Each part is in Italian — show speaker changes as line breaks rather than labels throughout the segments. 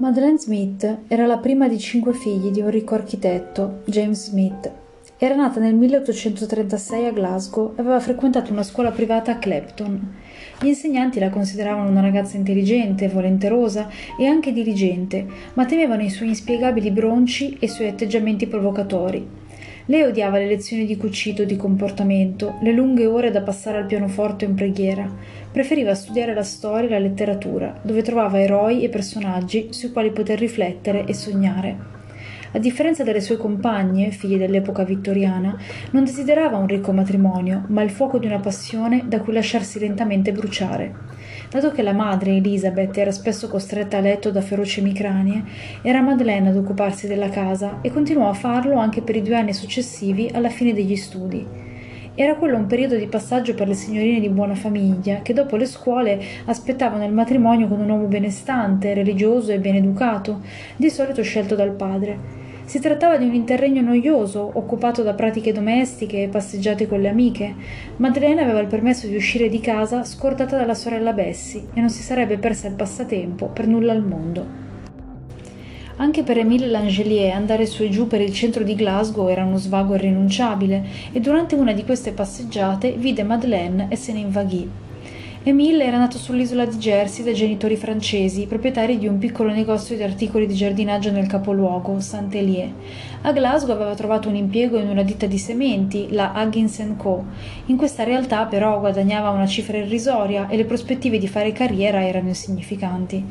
Madeleine Smith era la prima di cinque figli di un ricco architetto, James Smith. Era nata nel 1836 a Glasgow e aveva frequentato una scuola privata a Clapton. Gli insegnanti la consideravano una ragazza intelligente, volenterosa e anche diligente, ma temevano i suoi inspiegabili bronci e i suoi atteggiamenti provocatori. Lei odiava le lezioni di cucito, di comportamento, le lunghe ore da passare al pianoforte o in preghiera. Preferiva studiare la storia e la letteratura, dove trovava eroi e personaggi sui quali poter riflettere e sognare. A differenza delle sue compagne, figlie dell'epoca vittoriana, non desiderava un ricco matrimonio, ma il fuoco di una passione da cui lasciarsi lentamente bruciare. Dato che la madre, Elizabeth, era spesso costretta a letto da feroci emicranie, era Madeleine ad occuparsi della casa e continuò a farlo anche per i due anni successivi alla fine degli studi. Era quello un periodo di passaggio per le signorine di buona famiglia, che dopo le scuole aspettavano il matrimonio con un uomo benestante, religioso e ben educato, di solito scelto dal padre. Si trattava di un interregno noioso, occupato da pratiche domestiche e passeggiate con le amiche. Madeleine aveva il permesso di uscire di casa scordata dalla sorella Bessie e non si sarebbe persa il passatempo per nulla al mondo. Anche per Émile Langelier andare su e giù per il centro di Glasgow era uno svago irrinunciabile e durante una di queste passeggiate vide Madeleine e se ne invaghì. Emile era nato sull'isola di Jersey da genitori francesi, proprietari di un piccolo negozio di articoli di giardinaggio nel capoluogo, Saint-Hélier. A Glasgow aveva trovato un impiego in una ditta di sementi, la Huggins Co. In questa realtà però guadagnava una cifra irrisoria e le prospettive di fare carriera erano insignificanti.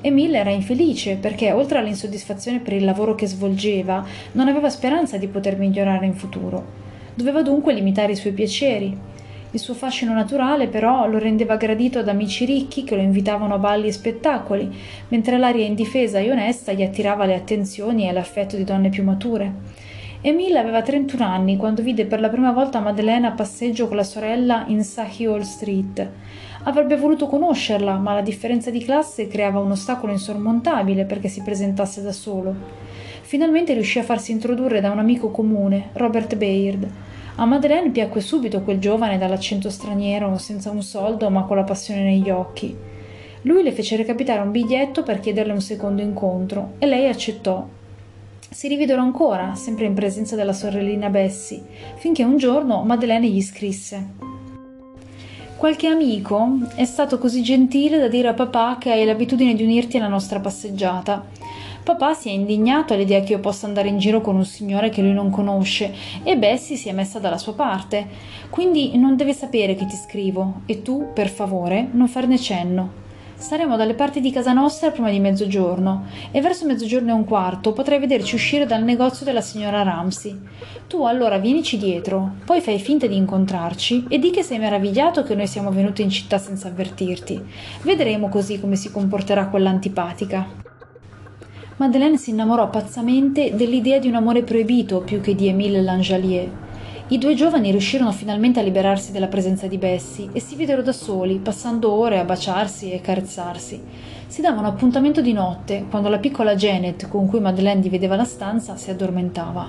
Emile era infelice perché, oltre all'insoddisfazione per il lavoro che svolgeva, non aveva speranza di poter migliorare in futuro. Doveva dunque limitare i suoi piaceri. Il suo fascino naturale, però, lo rendeva gradito ad amici ricchi che lo invitavano a balli e spettacoli, mentre l'aria indifesa e onesta gli attirava le attenzioni e l'affetto di donne più mature. Emile aveva 31 anni quando vide per la prima volta Madeleine a passeggio con la sorella in Hall Street. Avrebbe voluto conoscerla, ma la differenza di classe creava un ostacolo insormontabile perché si presentasse da solo. Finalmente riuscì a farsi introdurre da un amico comune, Robert Baird. A Madeleine piacque subito quel giovane dall'accento straniero, senza un soldo ma con la passione negli occhi. Lui le fece recapitare un biglietto per chiederle un secondo incontro e lei accettò. Si rividero ancora, sempre in presenza della sorellina Bessie, finché un giorno Madeleine gli scrisse. Qualche amico è stato così gentile da dire a papà che hai l'abitudine di unirti alla nostra passeggiata. Papà si è indignato all'idea che io possa andare in giro con un signore che lui non conosce e Bessie si è messa dalla sua parte. Quindi non deve sapere che ti scrivo e tu, per favore, non farne cenno. Saremo dalle parti di casa nostra prima di mezzogiorno e verso mezzogiorno e un quarto potrai vederci uscire dal negozio della signora Ramsey. Tu allora vienici dietro, poi fai finta di incontrarci e di che sei meravigliato che noi siamo venuti in città senza avvertirti. Vedremo così come si comporterà quell'antipatica. Madeleine si innamorò pazzamente dell'idea di un amore proibito più che di Émile Langelier. I due giovani riuscirono finalmente a liberarsi della presenza di Bessie e si videro da soli, passando ore a baciarsi e carezzarsi. Si davano appuntamento di notte, quando la piccola Janet, con cui Madeleine divideva la stanza, si addormentava.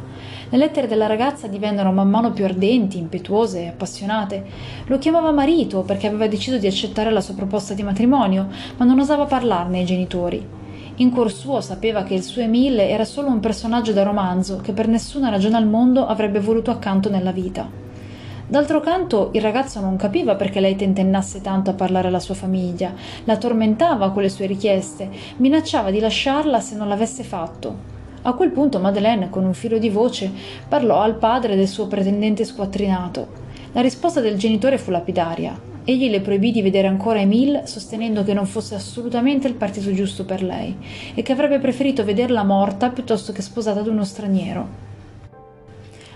Le lettere della ragazza divennero man mano più ardenti, impetuose e appassionate. Lo chiamava marito perché aveva deciso di accettare la sua proposta di matrimonio, ma non osava parlarne ai genitori. In cuor suo sapeva che il suo Emile era solo un personaggio da romanzo che per nessuna ragione al mondo avrebbe voluto accanto nella vita. D'altro canto, il ragazzo non capiva perché lei tentennasse tanto a parlare alla sua famiglia, la tormentava con le sue richieste, minacciava di lasciarla se non l'avesse fatto. A quel punto Madeleine, con un filo di voce, parlò al padre del suo pretendente squattrinato. La risposta del genitore fu lapidaria. Egli le proibì di vedere ancora Emile, sostenendo che non fosse assolutamente il partito giusto per lei e che avrebbe preferito vederla morta piuttosto che sposata ad uno straniero.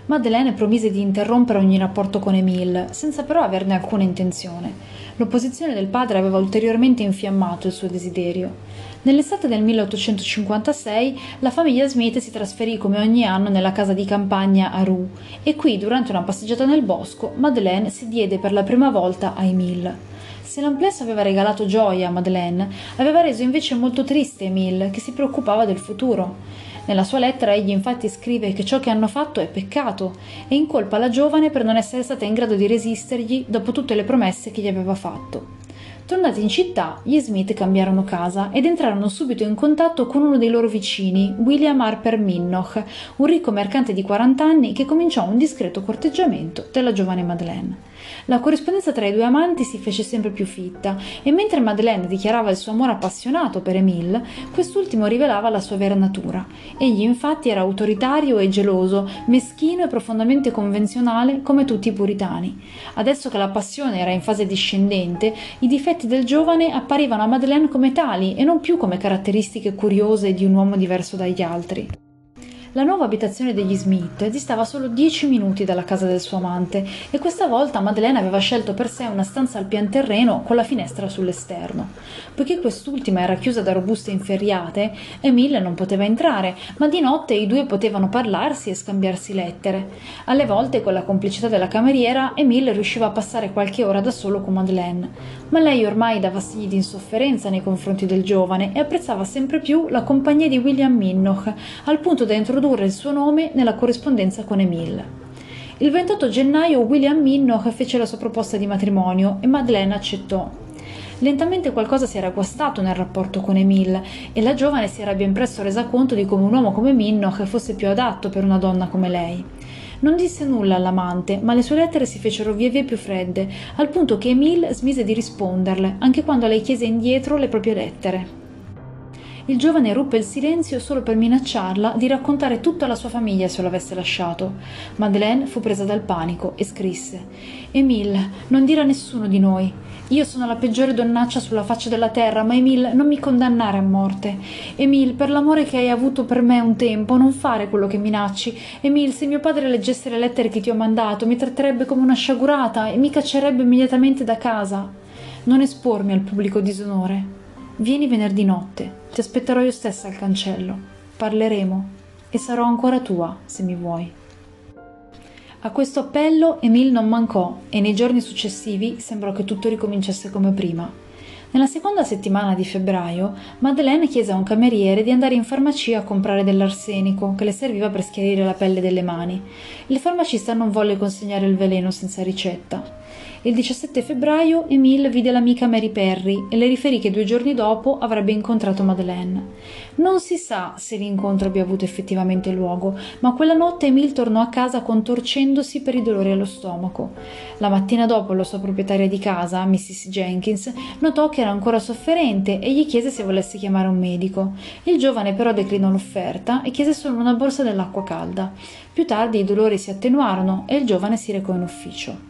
Madeleine promise di interrompere ogni rapporto con Emile, senza però averne alcuna intenzione. L'opposizione del padre aveva ulteriormente infiammato il suo desiderio. Nell'estate del 1856 la famiglia Smith si trasferì come ogni anno nella casa di campagna a Roux e qui, durante una passeggiata nel bosco, Madeleine si diede per la prima volta a Emile. Se l'amplesso aveva regalato gioia a Madeleine, aveva reso invece molto triste Emile, che si preoccupava del futuro. Nella sua lettera egli infatti scrive che ciò che hanno fatto è peccato e incolpa la giovane per non essere stata in grado di resistergli dopo tutte le promesse che gli aveva fatto. Tornati in città, gli Smith cambiarono casa ed entrarono subito in contatto con uno dei loro vicini, William Harper Minnoch, un ricco mercante di 40 anni che cominciò un discreto corteggiamento della giovane Madeleine. La corrispondenza tra i due amanti si fece sempre più fitta e mentre Madeleine dichiarava il suo amore appassionato per Emile, quest'ultimo rivelava la sua vera natura. Egli infatti era autoritario e geloso, meschino e profondamente convenzionale come tutti i puritani. Adesso che la passione era in fase discendente, i difetti del giovane apparivano a Madeleine come tali e non più come caratteristiche curiose di un uomo diverso dagli altri. La nuova abitazione degli Smith distava solo dieci minuti dalla casa del suo amante e questa volta Madeleine aveva scelto per sé una stanza al pian terreno con la finestra sull'esterno. Poiché quest'ultima era chiusa da robuste inferriate, Emile non poteva entrare, ma di notte i due potevano parlarsi e scambiarsi lettere. Alle volte, con la complicità della cameriera, Emile riusciva a passare qualche ora da solo con Madeleine, ma lei ormai dava segni di insofferenza nei confronti del giovane e apprezzava sempre più la compagnia di William Minnoch, al punto da introdurre introdurre il suo nome nella corrispondenza con Emile. Il 28 gennaio William Minnoch fece la sua proposta di matrimonio e Madeleine accettò. Lentamente qualcosa si era guastato nel rapporto con Emile e la giovane si era ben presto resa conto di come un uomo come Minnoch fosse più adatto per una donna come lei. Non disse nulla all'amante, ma le sue lettere si fecero via via più fredde, al punto che Emile smise di risponderle, anche quando lei chiese indietro le proprie lettere il giovane ruppe il silenzio solo per minacciarla di raccontare tutta la sua famiglia se lo avesse lasciato. Madeleine fu presa dal panico e scrisse: Emile, non dire a nessuno di noi. Io sono la peggiore donnaccia sulla faccia della terra, ma Emile, non mi condannare a morte. Emile, per l'amore che hai avuto per me un tempo, non fare quello che minacci. Emile, se mio padre leggesse le lettere che ti ho mandato, mi tratterebbe come una sciagurata e mi caccerebbe immediatamente da casa. Non espormi al pubblico disonore. Vieni venerdì notte, ti aspetterò io stessa al cancello. Parleremo e sarò ancora tua, se mi vuoi. A questo appello Emile non mancò e nei giorni successivi sembrò che tutto ricominciasse come prima. Nella seconda settimana di febbraio, Madeleine chiese a un cameriere di andare in farmacia a comprare dell'arsenico che le serviva per schiarire la pelle delle mani. Il farmacista non volle consegnare il veleno senza ricetta. Il 17 febbraio Emile vide l'amica Mary Perry e le riferì che due giorni dopo avrebbe incontrato Madeleine. Non si sa se l'incontro abbia avuto effettivamente luogo, ma quella notte Emile tornò a casa contorcendosi per i dolori allo stomaco. La mattina dopo la sua proprietaria di casa, Mrs. Jenkins, notò che era ancora sofferente e gli chiese se volesse chiamare un medico. Il giovane però declinò l'offerta e chiese solo una borsa dell'acqua calda. Più tardi i dolori si attenuarono e il giovane si recò in ufficio.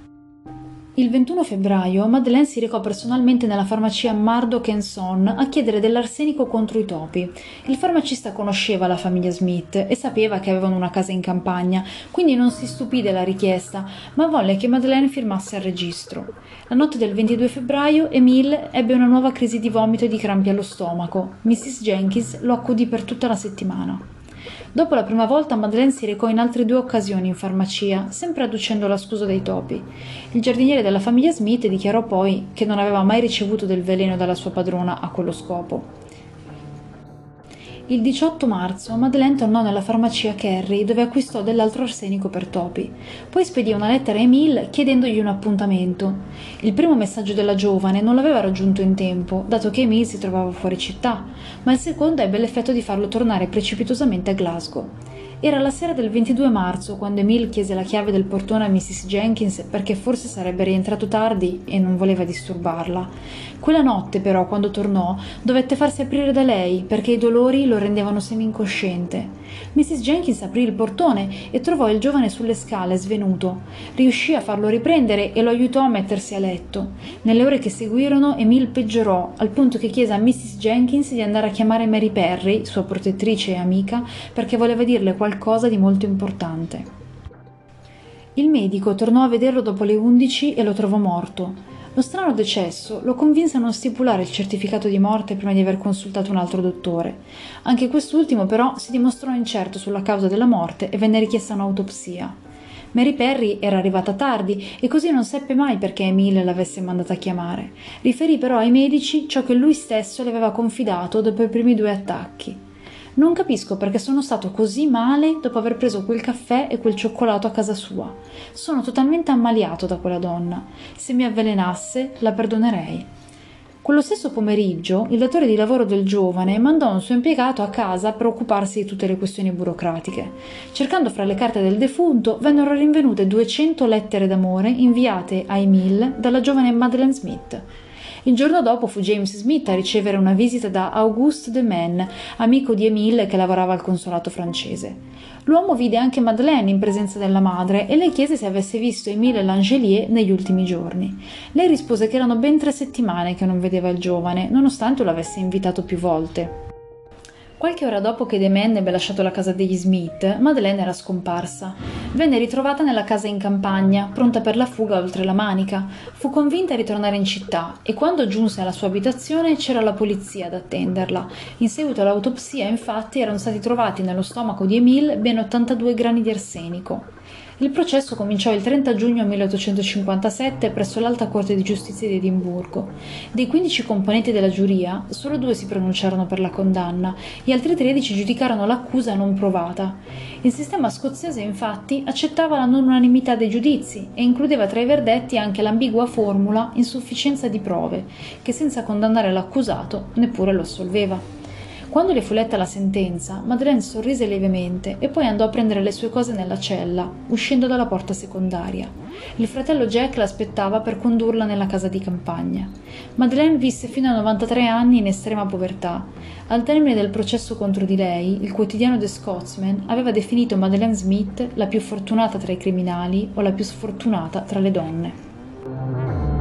Il 21 febbraio Madeleine si recò personalmente nella farmacia Murdoch Son a chiedere dell'arsenico contro i topi. Il farmacista conosceva la famiglia Smith e sapeva che avevano una casa in campagna, quindi non si stupì della richiesta, ma volle che Madeleine firmasse al registro. La notte del 22 febbraio Emile ebbe una nuova crisi di vomito e di crampi allo stomaco. Mrs. Jenkins lo accudì per tutta la settimana. Dopo la prima volta Madeleine si recò in altre due occasioni in farmacia, sempre adducendo la scusa dei topi. Il giardiniere della famiglia Smith dichiarò poi che non aveva mai ricevuto del veleno dalla sua padrona a quello scopo. Il 18 marzo Madeleine tornò nella farmacia Kerry dove acquistò dell'altro arsenico per topi. Poi spedì una lettera a Emile chiedendogli un appuntamento. Il primo messaggio della giovane non l'aveva raggiunto in tempo, dato che Emile si trovava fuori città, ma il secondo ebbe l'effetto di farlo tornare precipitosamente a Glasgow. Era la sera del 22 marzo quando Emile chiese la chiave del portone a Mrs. Jenkins perché forse sarebbe rientrato tardi e non voleva disturbarla. Quella notte, però, quando tornò, dovette farsi aprire da lei perché i dolori lo rendevano semi-incosciente. Mrs. Jenkins aprì il portone e trovò il giovane sulle scale, svenuto. Riuscì a farlo riprendere e lo aiutò a mettersi a letto. Nelle ore che seguirono, Emile peggiorò, al punto che chiese a Mrs. Jenkins di andare a chiamare Mary Perry, sua protettrice e amica, perché voleva dirle qualcosa di molto importante. Il medico tornò a vederlo dopo le undici e lo trovò morto. Lo strano decesso lo convinse a non stipulare il certificato di morte prima di aver consultato un altro dottore. Anche quest'ultimo però si dimostrò incerto sulla causa della morte e venne richiesta un'autopsia. Mary Perry era arrivata tardi e così non seppe mai perché Emile l'avesse mandata a chiamare. Riferì però ai medici ciò che lui stesso le aveva confidato dopo i primi due attacchi. Non capisco perché sono stato così male dopo aver preso quel caffè e quel cioccolato a casa sua. Sono totalmente ammaliato da quella donna. Se mi avvelenasse, la perdonerei. Quello stesso pomeriggio, il datore di lavoro del giovane mandò un suo impiegato a casa per occuparsi di tutte le questioni burocratiche. Cercando fra le carte del defunto, vennero rinvenute 200 lettere d'amore inviate a Emile dalla giovane Madeleine Smith. Il giorno dopo fu James Smith a ricevere una visita da Auguste de Maine, amico di Emile che lavorava al consolato francese. L'uomo vide anche Madeleine in presenza della madre e le chiese se avesse visto Emile Langelier negli ultimi giorni. Lei rispose che erano ben tre settimane che non vedeva il giovane, nonostante lo avesse invitato più volte. Qualche ora dopo che Demain ebbe lasciato la casa degli Smith, Madeleine era scomparsa. Venne ritrovata nella casa in campagna, pronta per la fuga oltre la Manica. Fu convinta a ritornare in città e quando giunse alla sua abitazione c'era la polizia ad attenderla. In seguito all'autopsia, infatti, erano stati trovati nello stomaco di Emile ben 82 grani di arsenico. Il processo cominciò il 30 giugno 1857 presso l'Alta Corte di Giustizia di Edimburgo. Dei 15 componenti della giuria, solo due si pronunciarono per la condanna, gli altri 13 giudicarono l'accusa non provata. Il sistema scozzese, infatti, accettava la non unanimità dei giudizi e includeva tra i verdetti anche l'ambigua formula insufficienza di prove, che senza condannare l'accusato neppure lo assolveva. Quando le fu letta la sentenza, Madeleine sorrise lievemente e poi andò a prendere le sue cose nella cella, uscendo dalla porta secondaria. Il fratello Jack l'aspettava per condurla nella casa di campagna. Madeleine visse fino a 93 anni in estrema povertà. Al termine del processo contro di lei, il quotidiano The Scotsman aveva definito Madeleine Smith la più fortunata tra i criminali o la più sfortunata tra le donne.